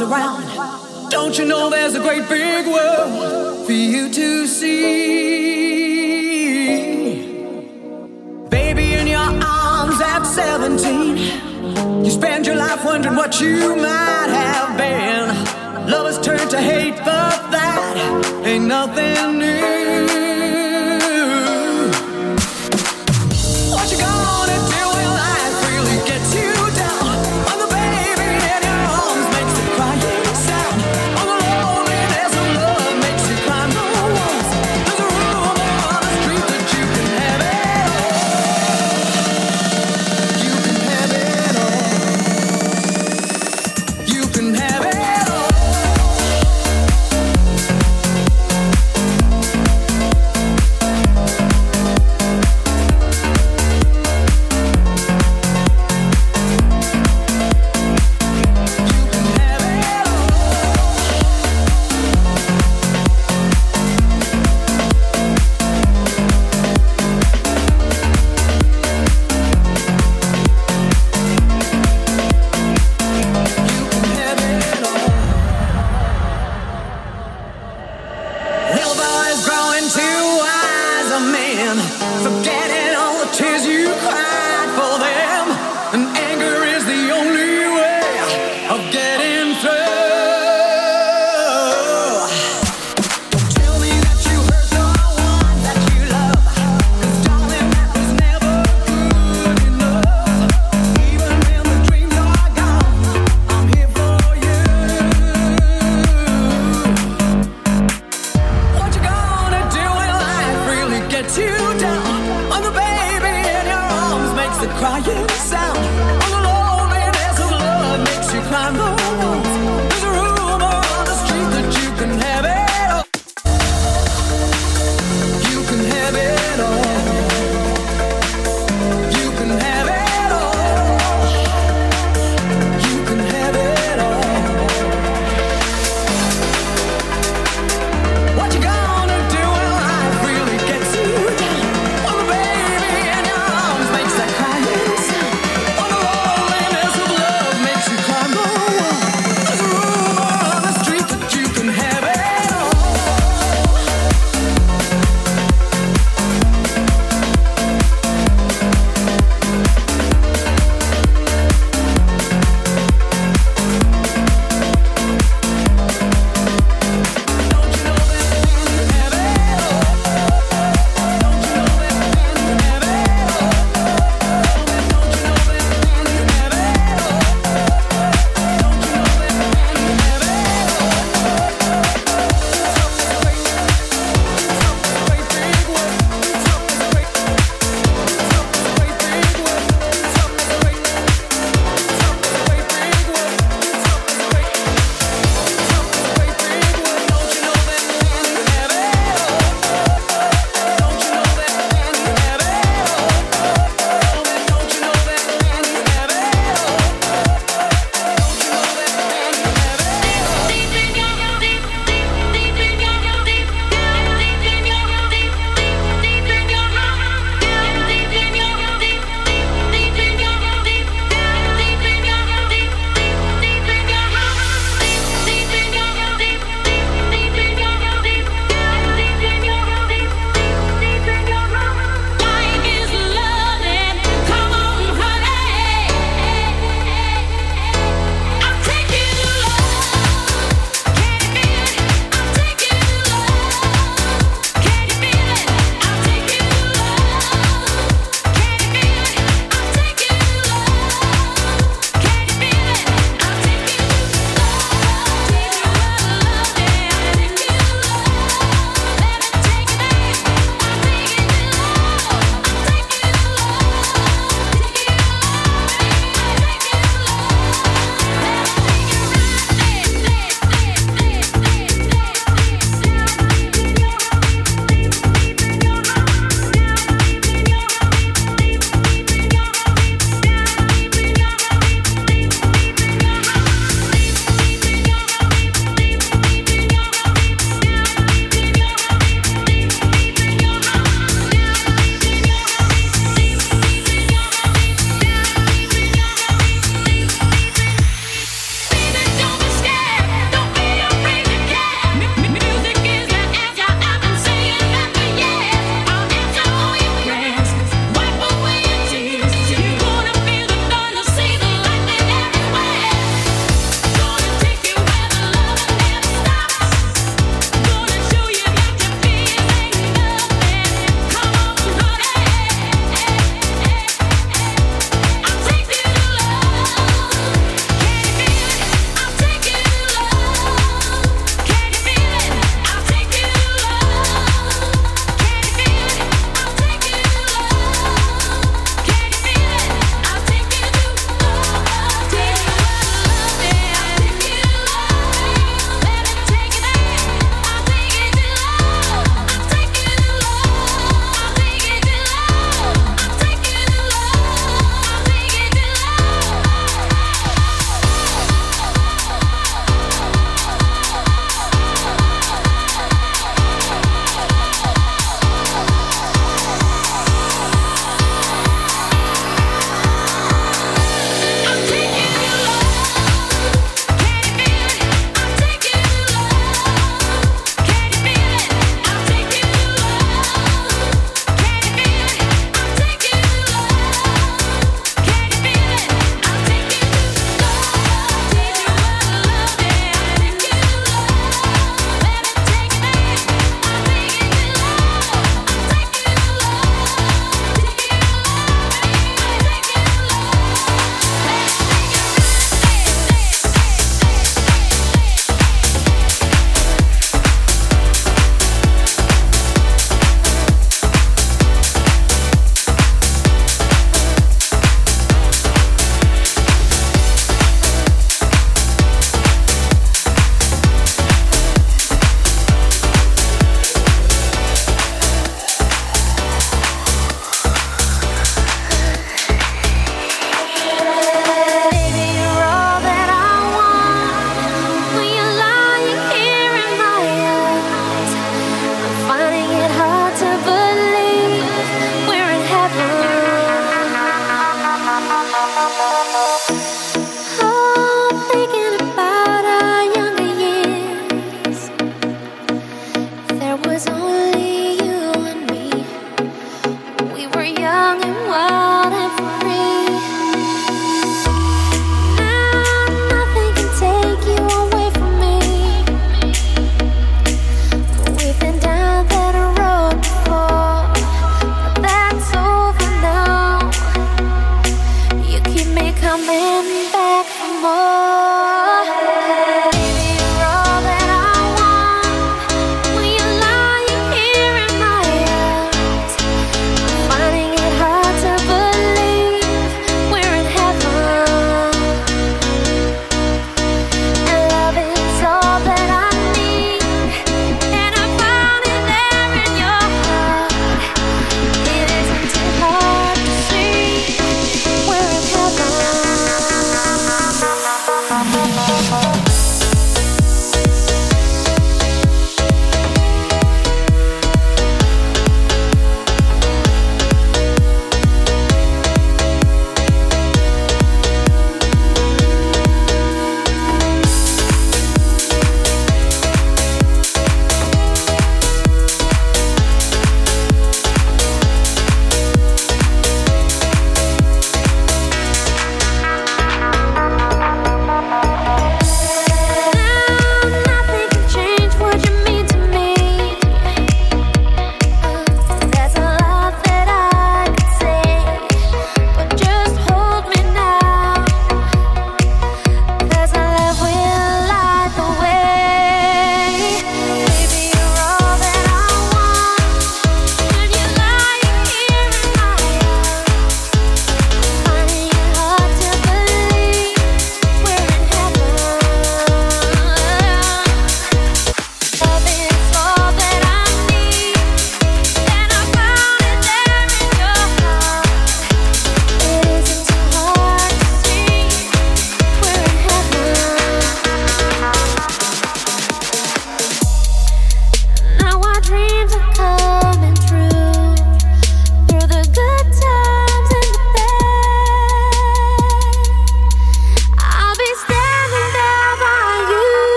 arms around. Don't you know there's a great big world for you to see? Baby, in your arms at 17, you spend your life wondering what you might have been. Love Lovers turn to hate, but that ain't nothing new.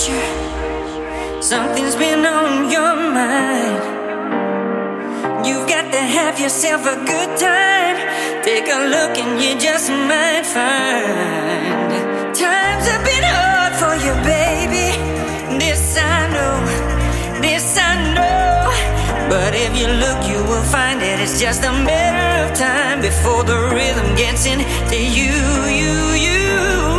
pressure. Something's been on your mind. You've got to have yourself a good time. Take a look and you just might find. Times have been hard for you, baby. This I know. This I know. But if you look, you will find it. it's just a matter of time before the rhythm gets into you, you, you.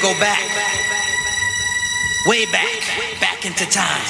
Go back, way back, back into time.